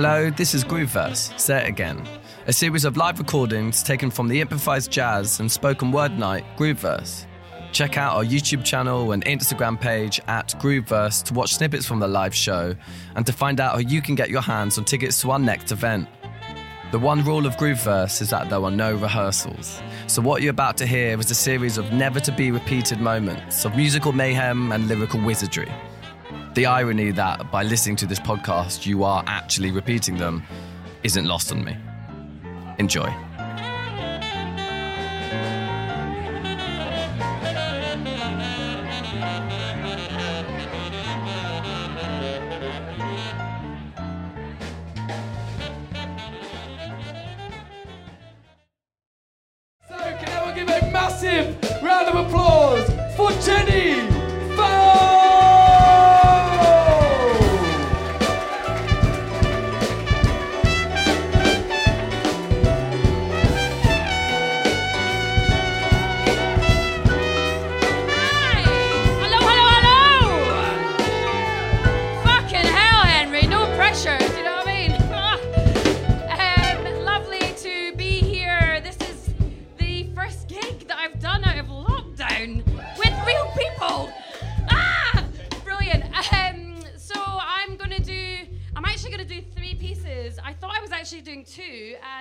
Hello, this is Grooveverse, Say It Again, a series of live recordings taken from the improvised jazz and spoken word night Grooveverse. Check out our YouTube channel and Instagram page at Grooveverse to watch snippets from the live show and to find out how you can get your hands on tickets to our next event. The one rule of Grooveverse is that there are no rehearsals. So, what you're about to hear is a series of never to be repeated moments of musical mayhem and lyrical wizardry. The irony that by listening to this podcast you are actually repeating them isn't lost on me. Enjoy. So, can give a massive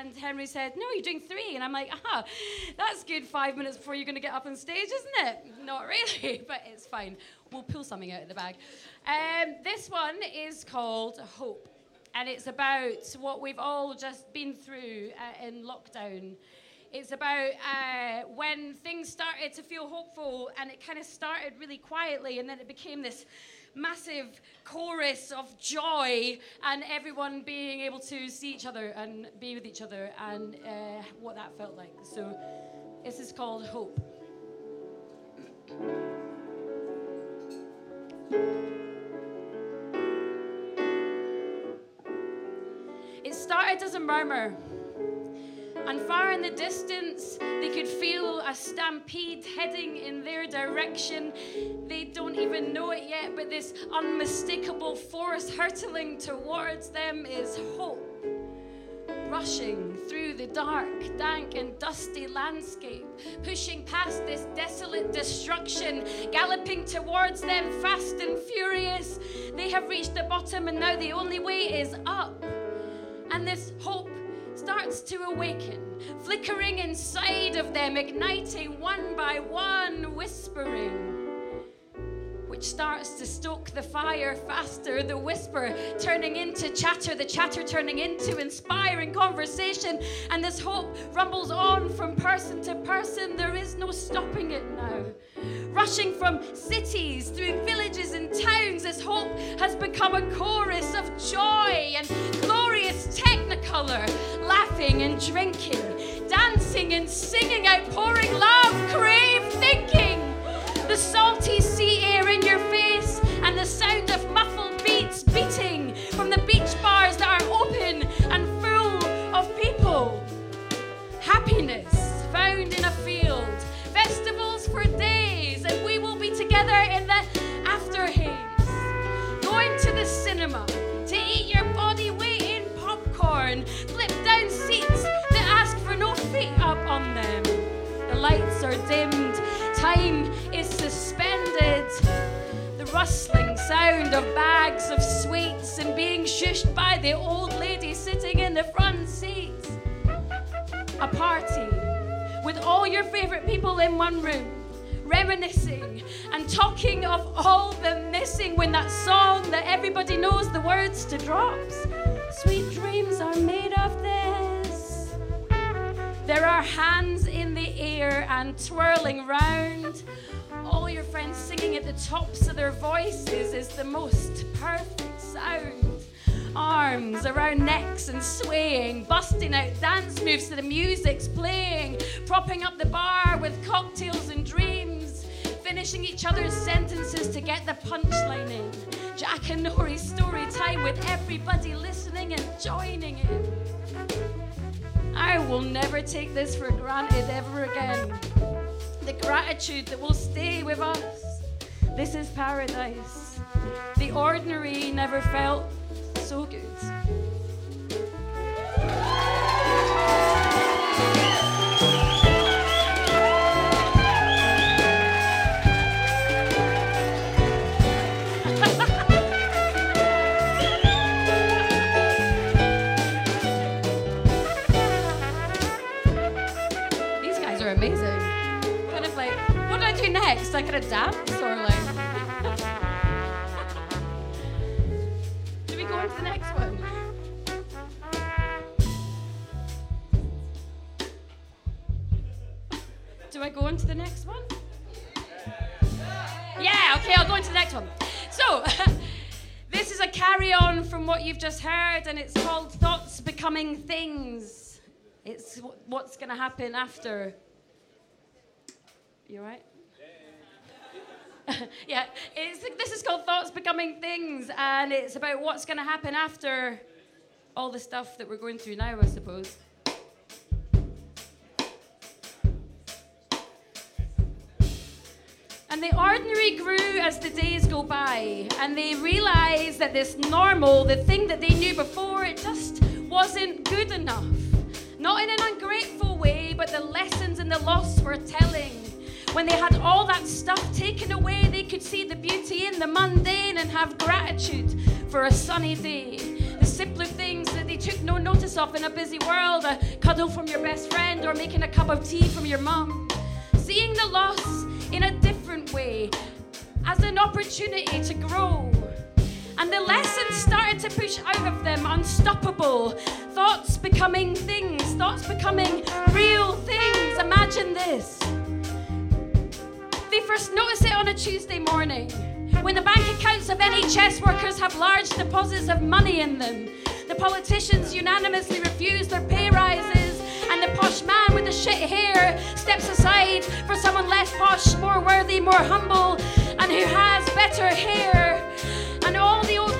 and Henry said, No, you're doing three. And I'm like, Ah, that's good five minutes before you're gonna get up on stage, isn't it? Not really, but it's fine. We'll pull something out of the bag. Um, this one is called Hope, and it's about what we've all just been through uh, in lockdown. It's about uh, when things started to feel hopeful, and it kind of started really quietly, and then it became this massive chorus of joy, and everyone being able to see each other and be with each other, and uh, what that felt like. So, this is called Hope. It started as a murmur. And far in the distance, they could feel a stampede heading in their direction. They don't even know it yet, but this unmistakable force hurtling towards them is hope. Rushing through the dark, dank, and dusty landscape, pushing past this desolate destruction, galloping towards them fast and furious. They have reached the bottom, and now the only way is up. And this hope starts to awaken, flickering inside of them, igniting one by one, whispering. Which starts to stoke the fire faster, the whisper turning into chatter, the chatter turning into inspiring conversation, and this hope rumbles on from person to person. There is no stopping it now. Rushing from cities through villages and towns, this hope has become a chorus of joy and glorious technicolor, laughing and drinking, lights are dimmed, time is suspended. The rustling sound of bags of sweets and being shushed by the old lady sitting in the front seat. A party with all your favorite people in one room, reminiscing and talking of all the missing when that song that everybody knows the words to drops. Sweet dreams are made of this. There are hands and twirling round. All your friends singing at the tops of their voices is the most perfect sound. Arms around necks and swaying, busting out dance moves to the music's playing, propping up the bar with cocktails and dreams, finishing each other's sentences to get the punchline in. Jackanory's story time with everybody listening and joining in. Will never take this for granted ever again. The gratitude that will stay with us. This is paradise. The ordinary never felt so good. Like, what do I do next? Like, a dance or like. do we go on to the next one? Do I go on to the next one? Yeah, okay, I'll go on to the next one. So, this is a carry on from what you've just heard, and it's called Thoughts Becoming Things. It's wh- what's going to happen after. You right? yeah, it's, this is called Thoughts Becoming Things, and it's about what's going to happen after all the stuff that we're going through now, I suppose. And the ordinary grew as the days go by, and they realized that this normal, the thing that they knew before, it just wasn't good enough. Not in an ungrateful way, but the lessons and the loss were telling. When they had all that stuff taken away, they could see the beauty in the mundane and have gratitude for a sunny day. The simpler things that they took no notice of in a busy world a cuddle from your best friend or making a cup of tea from your mum. Seeing the loss in a different way as an opportunity to grow. And the lessons started to push out of them unstoppable. Thoughts becoming things, thoughts becoming real things. Imagine this. They first notice it on a Tuesday morning when the bank accounts of NHS workers have large deposits of money in them. The politicians unanimously refuse their pay rises, and the posh man with the shit hair steps aside for someone less posh, more worthy, more humble, and who has better hair. And all the old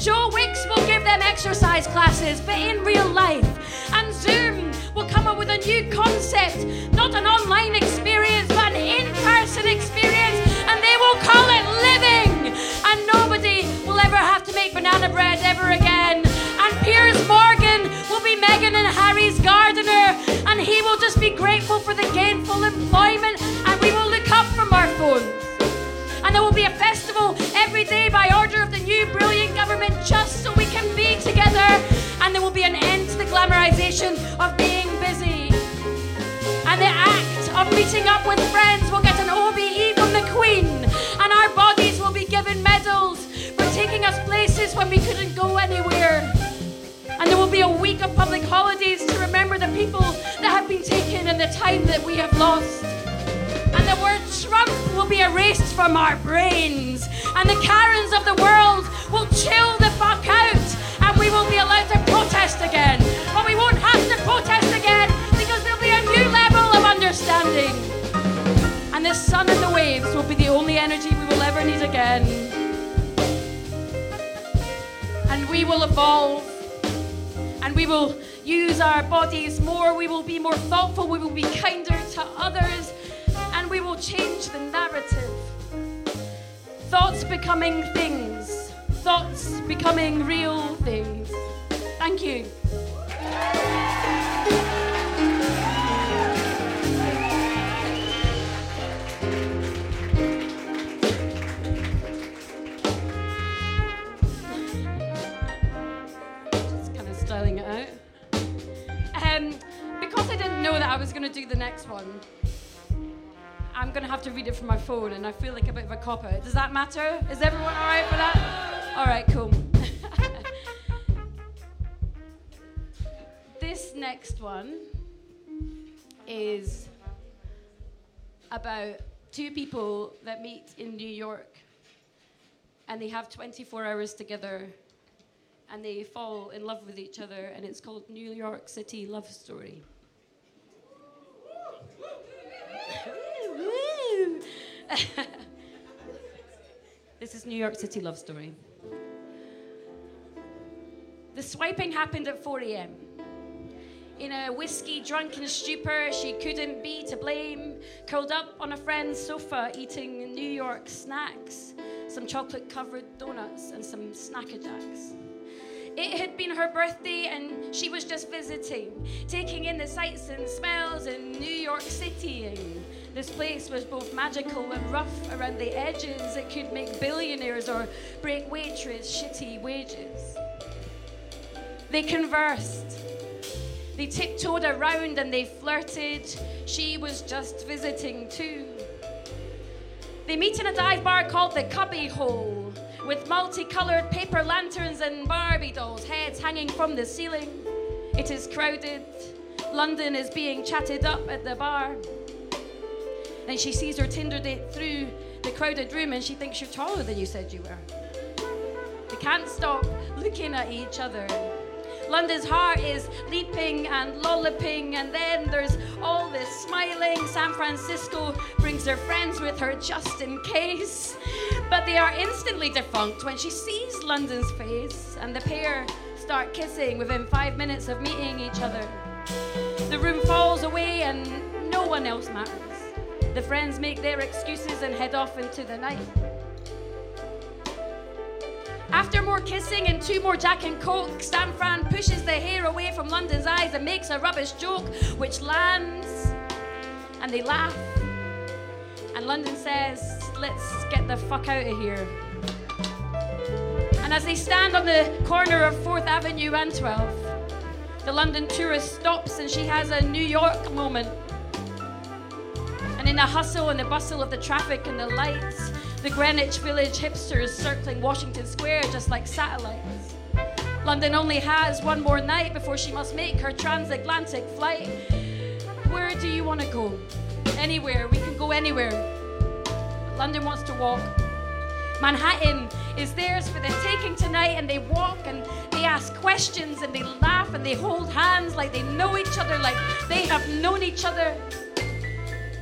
Joe Wicks will give them exercise classes, but in real life. And Zoom will come up with a new concept, not an online experience, but an in person experience, and they will call it living. And nobody will ever have to make banana bread ever again. And Piers Morgan will be Meghan and Harry's gardener, and he will just be grateful for the gainful employment, and we will look up from our phones. And there will be a festival every day by order of the new brilliant just so we can be together. And there will be an end to the glamorization of being busy. And the act of meeting up with friends will get an OBE from the Queen. And our bodies will be given medals for taking us places when we couldn't go anywhere. And there will be a week of public holidays to remember the people that have been taken and the time that we have lost. And the word Trump will be erased from our brains. And the Karens of the world will chill the fuck out. And we will be allowed to protest again. But we won't have to protest again because there'll be a new level of understanding. And the sun and the waves will be the only energy we will ever need again. And we will evolve and we will use our bodies more. We will be more thoughtful. We will be kinder to others. And we will change the narrative. Thoughts becoming things, thoughts becoming real things. Thank you. Just kind of styling it out. Um, because I didn't know that I was going to do the next one, I'm going to have to read it from my phone, and I feel like a bit of a cop out. Does that matter? Is everyone all right for that? All right, cool. this next one is about two people that meet in New York, and they have 24 hours together and they fall in love with each other, and it's called New York City Love Story. This is New York City Love Story. The swiping happened at 4 a.m. In a whiskey drunken stupor, she couldn't be to blame. Curled up on a friend's sofa, eating New York snacks, some chocolate covered donuts, and some Snacker Jacks. It had been her birthday and she was just visiting, taking in the sights and smells in New York City. This place was both magical and rough around the edges. It could make billionaires or break waitress shitty wages. They conversed. They tiptoed around and they flirted. She was just visiting too. They meet in a dive bar called the Cubby Hole with multicolored paper lanterns and Barbie dolls' heads hanging from the ceiling. It is crowded. London is being chatted up at the bar. Then she sees her Tinder date through the crowded room and she thinks you're taller than you said you were. They can't stop looking at each other. London's heart is leaping and lolloping, and then there's all this smiling. San Francisco brings her friends with her just in case. But they are instantly defunct when she sees London's face, and the pair start kissing within five minutes of meeting each other. The room falls away, and no one else matters. The friends make their excuses and head off into the night. After more kissing and two more Jack and Coke, San Fran pushes the hair away from London's eyes and makes a rubbish joke, which lands, and they laugh. And London says, Let's get the fuck out of here. And as they stand on the corner of 4th Avenue and 12th, the London tourist stops and she has a New York moment. And in the hustle and the bustle of the traffic and the lights, the Greenwich Village hipsters circling Washington Square just like satellites. London only has one more night before she must make her transatlantic flight. Where do you want to go? Anywhere. We can go anywhere. London wants to walk. Manhattan is theirs for the taking tonight, and they walk and they ask questions and they laugh and they hold hands like they know each other, like they have known each other.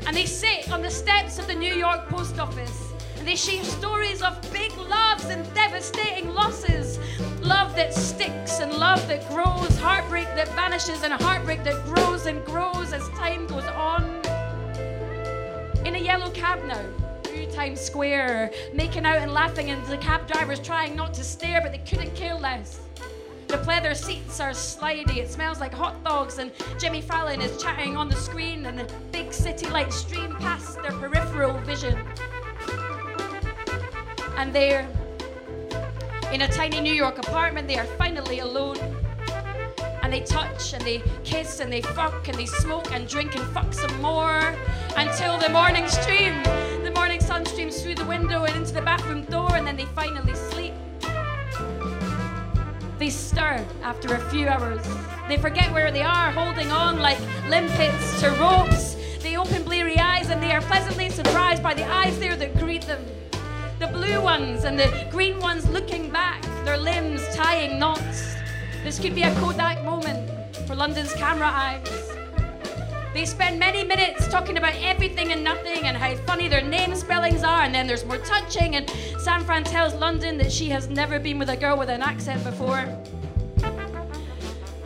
And they sit on the steps of the New York post office they share stories of big loves and devastating losses. Love that sticks and love that grows, heartbreak that vanishes, and heartbreak that grows and grows as time goes on. In a yellow cab now, through Times Square, making out and laughing, and the cab drivers trying not to stare, but they couldn't care less. The pleather seats are slidey, it smells like hot dogs, and Jimmy Fallon is chatting on the screen, and the big city lights stream past their peripheral vision and they're in a tiny New York apartment. They are finally alone. And they touch and they kiss and they fuck and they smoke and drink and fuck some more until the morning stream. The morning sun streams through the window and into the bathroom door, and then they finally sleep. They stir after a few hours. They forget where they are, holding on like limpets to ropes. They open bleary eyes and they are pleasantly surprised by the eyes there that greet them the blue ones and the green ones looking back, their limbs tying knots. This could be a Kodak moment for London's camera eyes. They spend many minutes talking about everything and nothing and how funny their name spellings are, and then there's more touching. And San Fran tells London that she has never been with a girl with an accent before.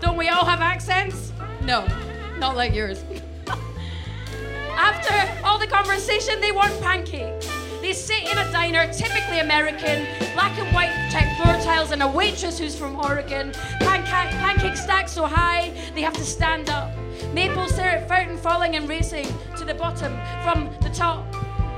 Don't we all have accents? No, not like yours. After all the conversation, they want pancakes. They sit in a diner, typically American, black and white check floor tiles, and a waitress who's from Oregon. Pancake, pancake stacked so high they have to stand up. Maple syrup fountain falling and racing to the bottom from the top.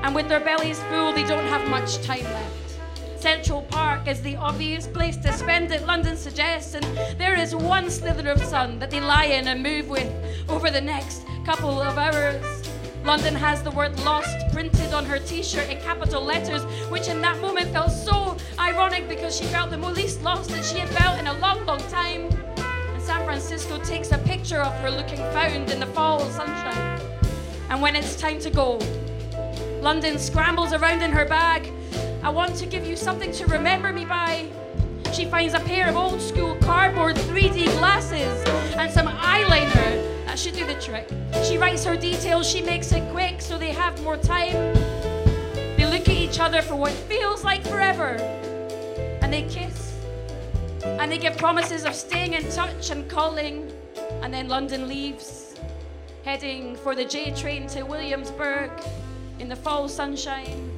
And with their bellies full, they don't have much time left. Central Park is the obvious place to spend it, London suggests, and there is one slither of sun that they lie in and move with over the next couple of hours. London has the word lost printed on her t shirt in capital letters, which in that moment felt so ironic because she felt the least lost that she had felt in a long, long time. And San Francisco takes a picture of her looking found in the fall sunshine. And when it's time to go, London scrambles around in her bag. I want to give you something to remember me by. She finds a pair of old school cardboard 3D glasses and some eyeliner that should do the trick. She writes her details, she makes it quick so they have more time. They look at each other for what feels like forever. And they kiss. And they give promises of staying in touch and calling. And then London leaves, heading for the J train to Williamsburg in the fall sunshine,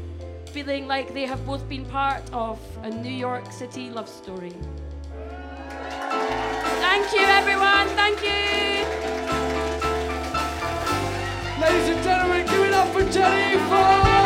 feeling like they have both been part of a New York City love story. Thank you, everyone. Thank you ladies and gentlemen, give it up for Jennifer.